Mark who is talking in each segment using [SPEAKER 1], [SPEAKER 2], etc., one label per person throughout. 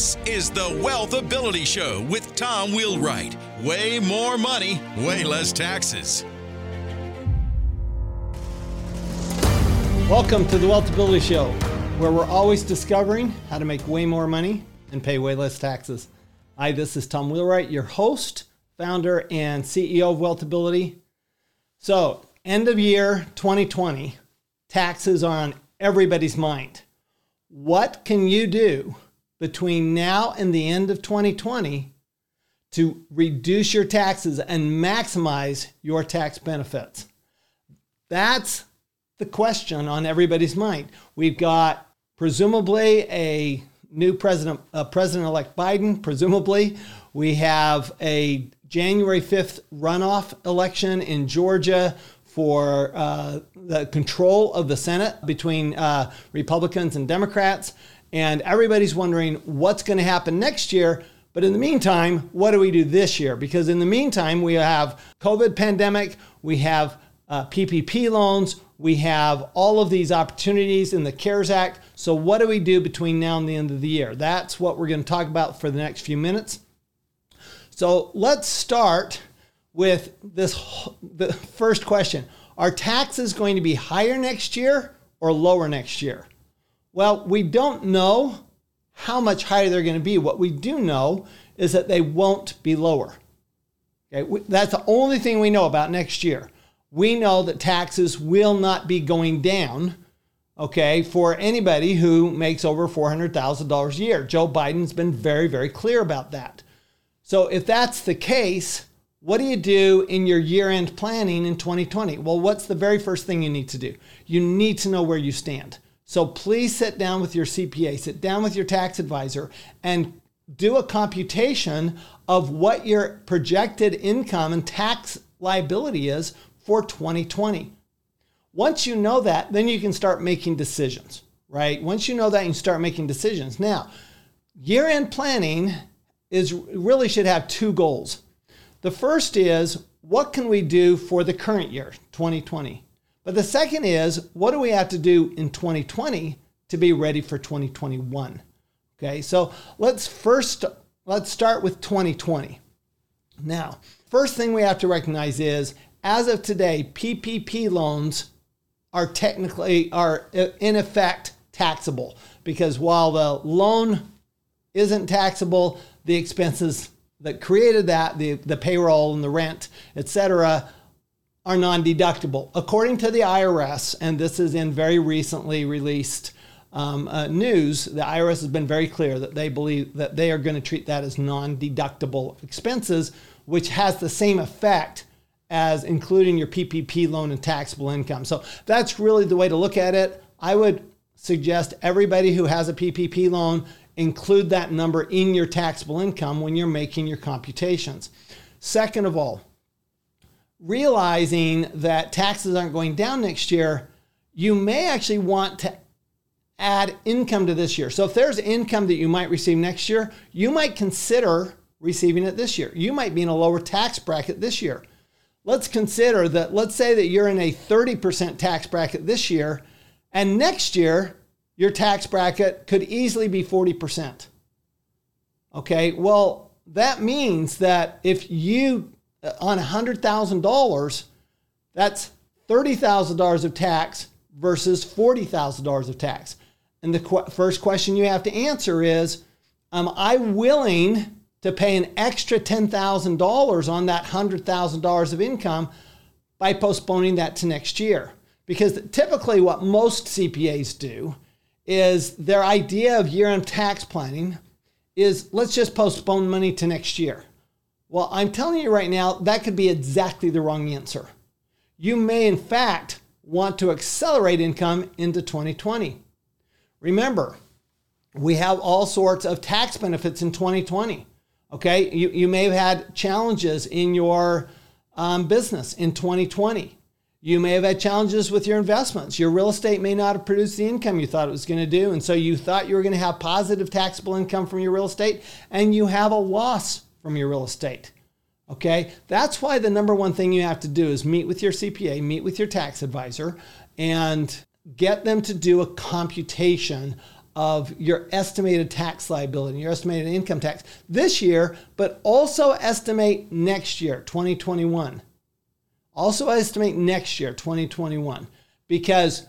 [SPEAKER 1] This is the Wealth Ability Show with Tom Wheelwright. Way more money, way less taxes.
[SPEAKER 2] Welcome to the Wealth Ability Show, where we're always discovering how to make way more money and pay way less taxes. Hi, this is Tom Wheelwright, your host, founder, and CEO of Wealth Ability. So, end of year 2020, taxes are on everybody's mind. What can you do between now and the end of 2020 to reduce your taxes and maximize your tax benefits? That's the question on everybody's mind. We've got presumably a new president, uh, President-elect Biden. Presumably, we have a January 5th runoff election in Georgia for uh, the control of the Senate between uh, Republicans and Democrats. And everybody's wondering what's going to happen next year. But in the meantime, what do we do this year? Because in the meantime, we have COVID pandemic, we have uh, PPP loans, we have all of these opportunities in the CARES Act. So what do we do between now and the end of the year? That's what we're going to talk about for the next few minutes. So let's start with this the first question. Are taxes going to be higher next year or lower next year? Well, we don't know how much higher they're going to be. What we do know is that they won't be lower. Okay, that's the only thing we know about next year. We know that taxes will not be going down, okay, for anybody who makes over $400,000 a year. Joe Biden's been very, very clear about that. So if that's the case, what do you do in your year end planning in 2020? Well, what's the very first thing you need to do? You need to know where you stand. So please sit down with your CPA, sit down with your tax advisor, and do a computation of what your projected income and tax liability is for 2020. Once you know that, then you can start making decisions, right? Once you know that, you start making decisions. Now, year end planning is really should have two goals. The first is what can we do for the current year, 2020? But the second is, what do we have to do in 2020 to be ready for 2021? Okay, so let's first let's start with 2020. Now, first thing we have to recognize is as of today, PPP loans are technically are uh, in effect taxable because while the loan isn't taxable, the expenses that created that, the, the payroll and the rent, etc., are non deductible. According to the IRS, and this is in very recently released um, uh, news, the IRS has been very clear that they believe that they are going to treat that as non deductible expenses, which has the same effect as including your PPP loan and taxable income. So that's really the way to look at it. I would suggest everybody who has a PPP loan include that number in your taxable income when you're making your computations. Second of all, realizing that taxes aren't going down next year, you may actually want to add income to this year. So if there's income that you might receive next year, you might consider receiving it this year. You might be in a lower tax bracket this year. Let's consider that, let's say that you're in a 30% tax bracket this year, and next year, your tax bracket could easily be 40%. Okay, well, that means that if you Uh, on $100,000, that's $30,000 of tax versus $40,000 of tax. And the qu- first question you have to answer is Am I willing to pay an extra $10,000 on that $100,000 of income by postponing that to next year? Because typically, what most CPAs do is their idea of year end tax planning is let's just postpone money to next year. Well, I'm telling you right now, that could be exactly the wrong answer. You may, in fact, want to accelerate income into 2020. Remember, we have all sorts of tax benefits in 2020. Okay, you, you may have had challenges in your um, business in 2020. You may have had challenges with your investments. Your real estate may not have produced the income you thought it was going to do. And so you thought you were going to have positive taxable income from your real estate, and you have a loss from your real estate. Okay, that's why the number one thing you have to do is meet with your CPA, meet with your tax advisor, and get them to do a computation of your estimated tax liability, your estimated income tax this year, but also estimate next year, 2021. Also estimate next year, 2021. Because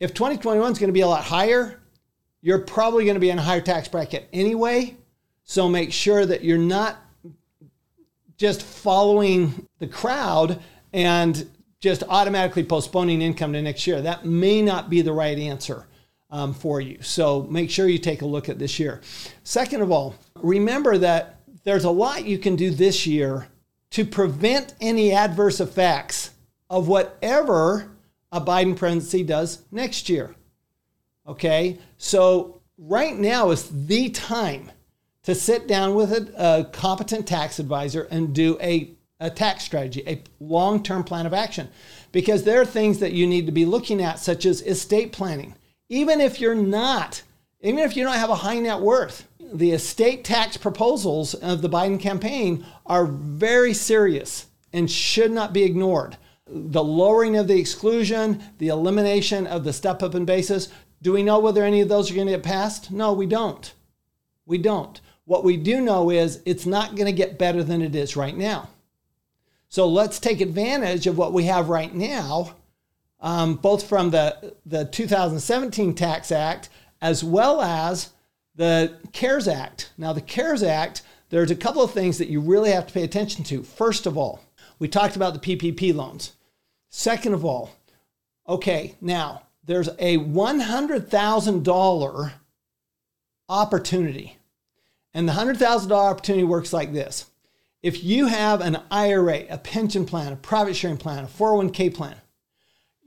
[SPEAKER 2] if 2021 is going to be a lot higher, you're probably going to be in a higher tax bracket anyway. So make sure that you're not just following the crowd and just automatically postponing income to next year. That may not be the right answer um, for you. So make sure you take a look at this year. Second of all, remember that there's a lot you can do this year to prevent any adverse effects of whatever a Biden presidency does next year. Okay, so right now is the time to sit down with a, a competent tax advisor and do a, a tax strategy, a long term plan of action, because there are things that you need to be looking at, such as estate planning even if you're not, even if you don't have a high net worth, the estate tax proposals of the Biden campaign are very serious and should not be ignored. The lowering of the exclusion, the elimination of the step up in basis. Do we know whether any of those are going to get passed? No, we don't. We don't. What we do know is it's not going to get better than it is right now. So let's take advantage of what we have right now um, both from the, the 2017 Tax Act as well as the CARES Act. Now, the CARES Act, there's a couple of things that you really have to pay attention to. First of all, we talked about the PPP loans. Second of all, okay, now there's a $100,000 opportunity. And the $100,000 opportunity works like this. If you have an IRA, a pension plan, a private sharing plan, a 401k plan,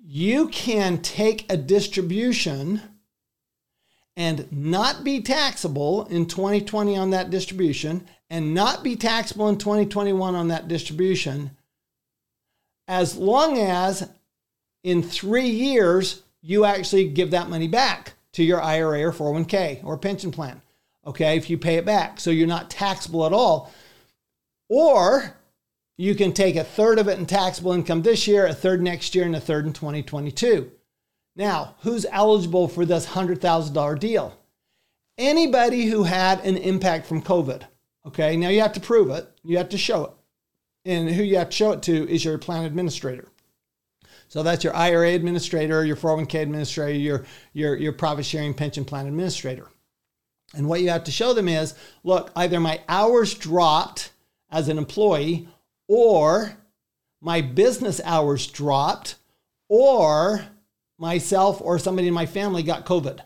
[SPEAKER 2] you can take a distribution and not be taxable in 2020 on that distribution and not be taxable in 2021 on that distribution as long as in three years you actually give that money back to your IRA or 401k or pension plan. Okay, if you pay it back. So you're not taxable at all. Or you can take a third of it in taxable income this year, a third next year, and a third in 2022. Now, who's eligible for this $100,000 deal? Anybody who had an impact from COVID. Okay, now you have to prove it, you have to show it. And who you have to show it to is your plan administrator. So that's your IRA administrator, your 401k administrator, your, your, your profit sharing pension plan administrator. And what you have to show them is look, either my hours dropped as an employee or my business hours dropped, or myself or somebody in my family got COVID.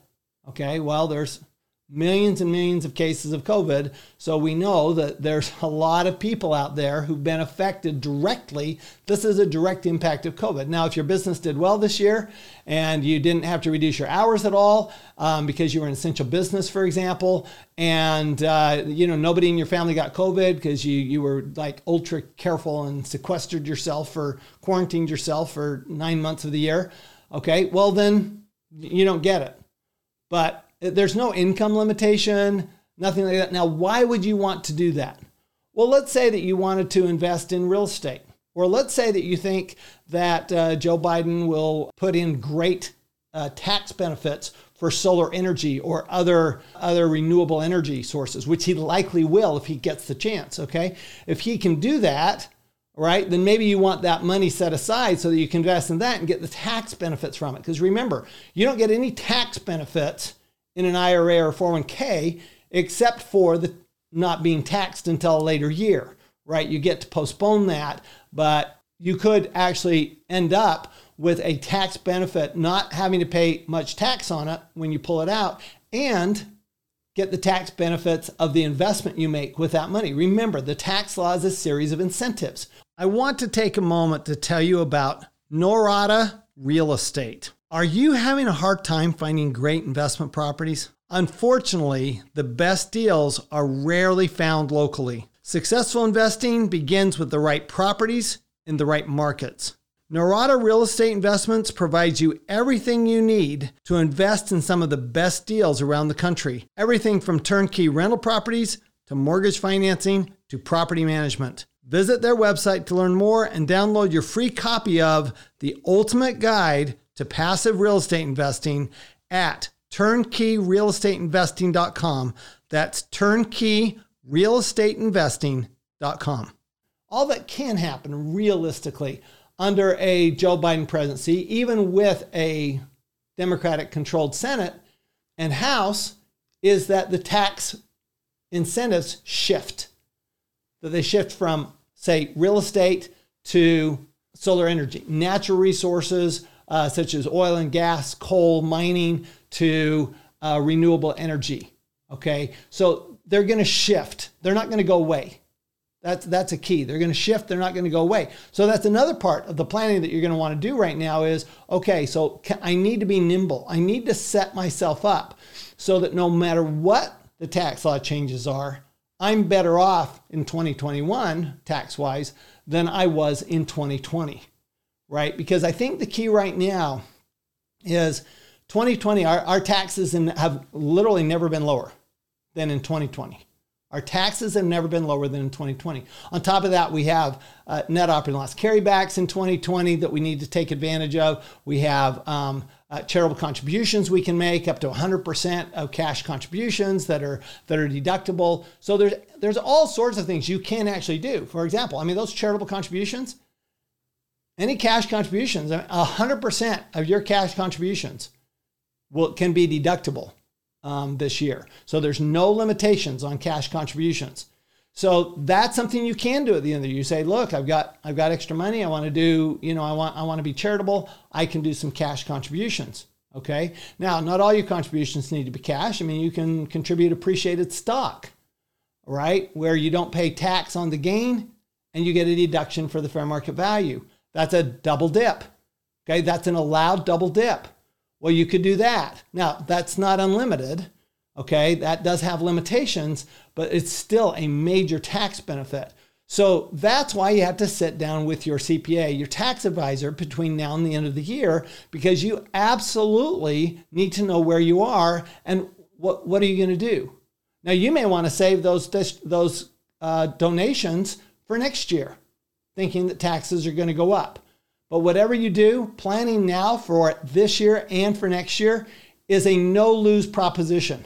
[SPEAKER 2] Okay, well, there's millions and millions of cases of COVID. So we know that there's a lot of people out there who've been affected directly. This is a direct impact of COVID. Now, if your business did well this year and you didn't have to reduce your hours at all um, because you were an essential business, for example, and uh, you know nobody in your family got COVID because you you were like ultra careful and sequestered yourself or quarantined yourself for nine months of the year. Okay, well then you don't get it. But there's no income limitation, nothing like that. Now, why would you want to do that? Well, let's say that you wanted to invest in real estate. Or let's say that you think that uh, Joe Biden will put in great uh, tax benefits for solar energy or other other renewable energy sources, which he likely will if he gets the chance. Okay, if he can do that, right, then maybe you want that money set aside so that you can invest in that and get the tax benefits from it. Because remember, you don't get any tax benefits in an IRA or 401k, except for the not being taxed until a later year, right? You get to postpone that, but you could actually end up with a tax benefit, not having to pay much tax on it when you pull it out, and get the tax benefits of the investment you make with that money. Remember, the tax law is a series of incentives. I want to take a moment to tell you about Norada Real Estate. Are you having a hard time finding great investment properties? Unfortunately, the best deals are rarely found locally. Successful investing begins with the right properties in the right markets. Norada Real Estate Investments provides you everything you need to invest in some of the best deals around the country. Everything from turnkey rental properties to mortgage financing to property management. Visit their website to learn more and download your free copy of The Ultimate Guide to passive real estate investing at turnkeyrealestateinvesting.com. That's turnkeyrealestateinvesting.com. All that can happen realistically under a Joe Biden presidency, even with a Democratic controlled Senate and House, is that the tax incentives shift. That they shift from, say, real estate to solar energy, natural resources uh, such as oil and gas, coal, mining to uh, renewable energy. Okay, so they're going to shift. They're not going to go away. That's that's a key. They're going to shift. They're not going to go away. So that's another part of the planning that you're going to want to do right now. Is okay. So I need to be nimble. I need to set myself up so that no matter what the tax law changes are, I'm better off in 2021 tax wise than I was in 2020, right? Because I think the key right now is 2020. Our, our taxes have literally never been lower than in 2020. Our taxes have never been lower than in 2020. On top of that, we have uh, net operating loss carrybacks in 2020 that we need to take advantage of. We have um, uh, charitable contributions we can make up to 100% of cash contributions that are that are deductible. So there's there's all sorts of things you can actually do. For example, I mean those charitable contributions, any cash contributions, 100% of your cash contributions will can be deductible um, this year. So there's no limitations on cash contributions. So that's something you can do at the end of the year. You say, look, I've got I've got extra money. I want to do, you know, I want I want to be charitable. I can do some cash contributions. Okay. Now, not all your contributions need to be cash. I mean, you can contribute appreciated stock, right? Where you don't pay tax on the gain and you get a deduction for the fair market value. That's a double dip. Okay. That's an allowed double dip. Well, you could do that. Now, that's not unlimited. Okay, that does have limitations, but it's still a major tax benefit. So that's why you have to sit down with your CPA, your tax advisor, between now and the end of the year, because you absolutely need to know where you are and what, what are you going to do. Now, you may want to save those, those uh, donations for next year, thinking that taxes are going to go up. But whatever you do, planning now for this year and for next year is a no lose proposition.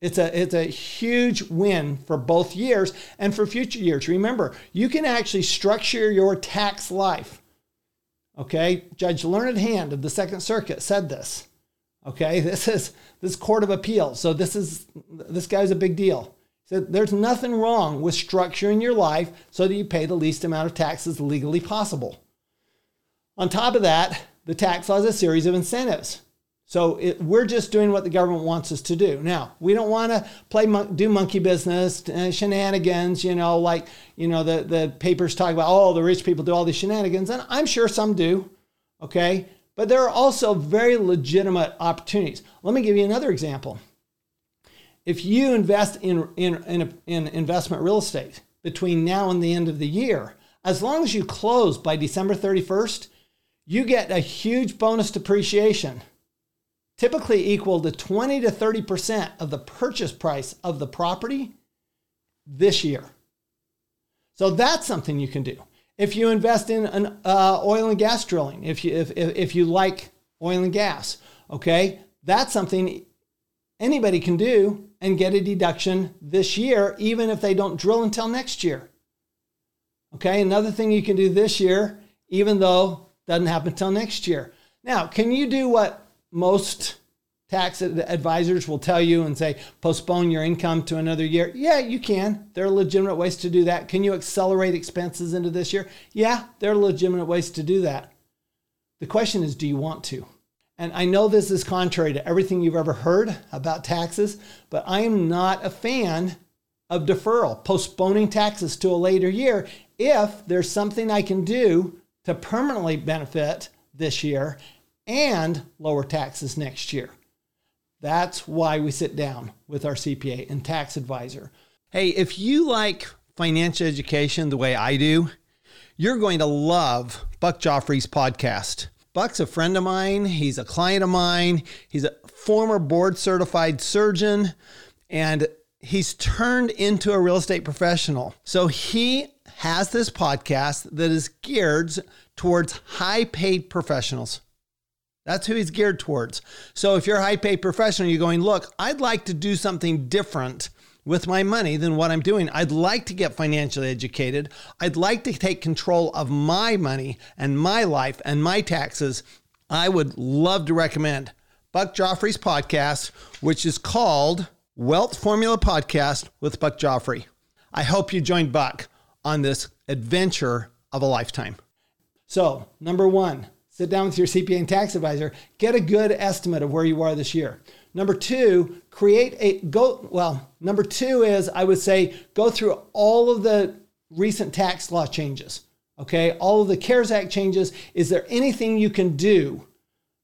[SPEAKER 2] It's a, it's a huge win for both years and for future years. Remember, you can actually structure your tax life. Okay, Judge Learned Hand of the Second Circuit said this. Okay, this is this Court of Appeals. So this is this guy's a big deal. Said there's nothing wrong with structuring your life so that you pay the least amount of taxes legally possible. On top of that, the tax law is a series of incentives. So it, we're just doing what the government wants us to do. Now we don't want to play do monkey business, uh, shenanigans. You know, like you know the the papers talk about. Oh, the rich people do all these shenanigans, and I'm sure some do. Okay, but there are also very legitimate opportunities. Let me give you another example. If you invest in in in, in investment real estate between now and the end of the year, as long as you close by December 31st, you get a huge bonus depreciation, typically equal to 20 to 30% of the purchase price of the property this year. So that's something you can do. If you invest in an uh, oil and gas drilling, if you, if, if you like oil and gas, okay, that's something anybody can do and get a deduction this year, even if they don't drill until next year. Okay, another thing you can do this year, even though doesn't happen until next year. Now, can you do what most tax advisors will tell you and say postpone your income to another year? Yeah, you can. There are legitimate ways to do that. Can you accelerate expenses into this year? Yeah, there are legitimate ways to do that. The question is, do you want to? And I know this is contrary to everything you've ever heard about taxes, but I am not a fan of deferral, postponing taxes to a later year if there's something I can do to permanently benefit this year and lower taxes next year. That's why we sit down with our CPA and tax advisor. Hey, if you like financial education the way I do, you're going to love Buck Joffrey's podcast. Buck's a friend of mine. He's a client of mine. He's a former board certified surgeon and he's turned into a real estate professional. So he has this podcast that is geared towards high paid professionals. That's who he's geared towards. So if you're a high paid professional, you're going, look, I'd like to do something different with my money than what I'm doing. I'd like to get financially educated. I'd like to take control of my money and my life and my taxes. I would love to recommend Buck Joffrey's podcast, which is called Wealth Formula Podcast with Buck Joffrey. I hope you join Buck on this adventure of a lifetime. So, number one, sit down with your CPA and tax advisor, get a good estimate of where you are this year. Number two, create a go. Well, number two is I would say go through all of the recent tax law changes. Okay, all of the CARES Act changes. Is there anything you can do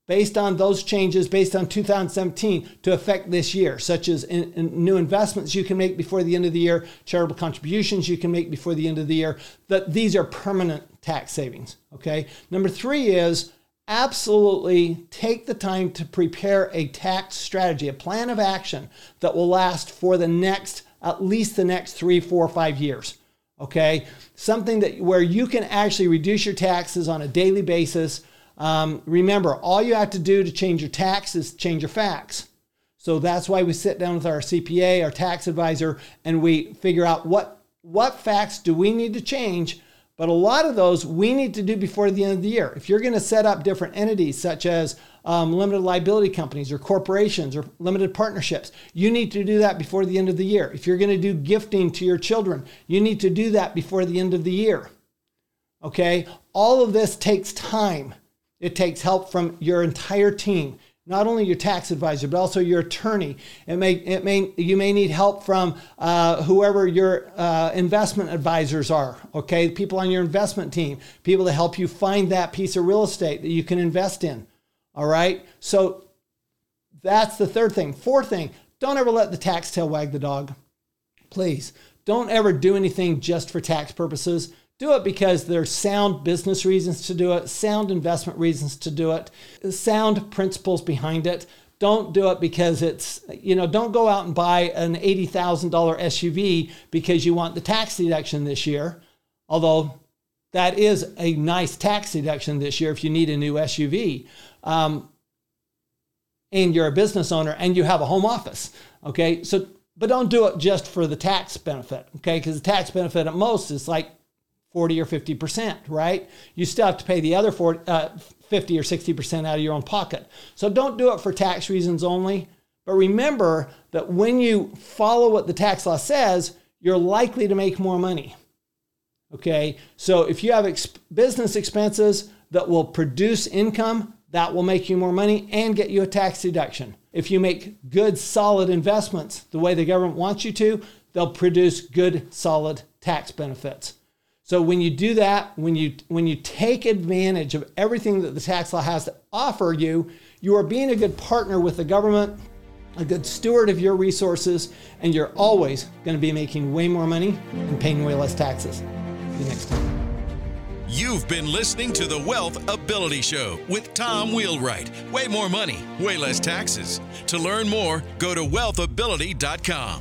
[SPEAKER 2] based on those changes, based on 2017, to affect this year, such as in, in new investments you can make before the end of the year, charitable contributions you can make before the end of the year? That these are permanent tax savings. Okay. Number three is absolutely take the time to prepare a tax strategy, a plan of action that will last for the next, at least the next three, four, five years. Okay, something that where you can actually reduce your taxes on a daily basis. Um, remember, all you have to do to change your taxes change your facts. So that's why we sit down with our CPA, our tax advisor, and we figure out what what facts do we need to change but a lot of those we need to do before the end of the year. If you're going to set up different entities such as um, limited liability companies or corporations or limited partnerships, you need to do that before the end of the year. If you're going to do gifting to your children, you need to do that before the end of the year. Okay? All of this takes time. It takes help from your entire team not only your tax advisor, but also your attorney. It may, it may, you may need help from uh, whoever your uh, investment advisors are, okay? People on your investment team, people to help you find that piece of real estate that you can invest in, all right? So that's the third thing. Fourth thing, don't ever let the tax tail wag the dog. Please, don't ever do anything just for tax purposes. Do it because there's sound business reasons to do it, sound investment reasons to do it, sound principles behind it. Don't do it because it's, you know, don't go out and buy an $80,000 SUV because you want the tax deduction this year. Although that is a nice tax deduction this year if you need a new SUV. Um, and you're a business owner and you have a home office. Okay. So, but don't do it just for the tax benefit. Okay. Because the tax benefit at most is like 40 or 50%, right? You still have to pay the other 40, uh, 50 or 60% out of your own pocket. So don't do it for tax reasons only. But remember that when you follow what the tax law says, you're likely to make more money. Okay, so if you have ex- business expenses that will produce income, that will make you more money and get you a tax deduction. If you make good, solid investments the way the government wants you to, they'll produce good, solid tax benefits. So when you do that, when you when you take advantage of everything that the tax law has to offer you, you are being a good partner with the government, a good steward of your resources, and you're always going to be making way more money and paying way less taxes. See you next time.
[SPEAKER 1] You've been listening to the Wealth Ability Show with Tom Wheelwright. Way more money, way less taxes. To learn more, go to wealthability.com.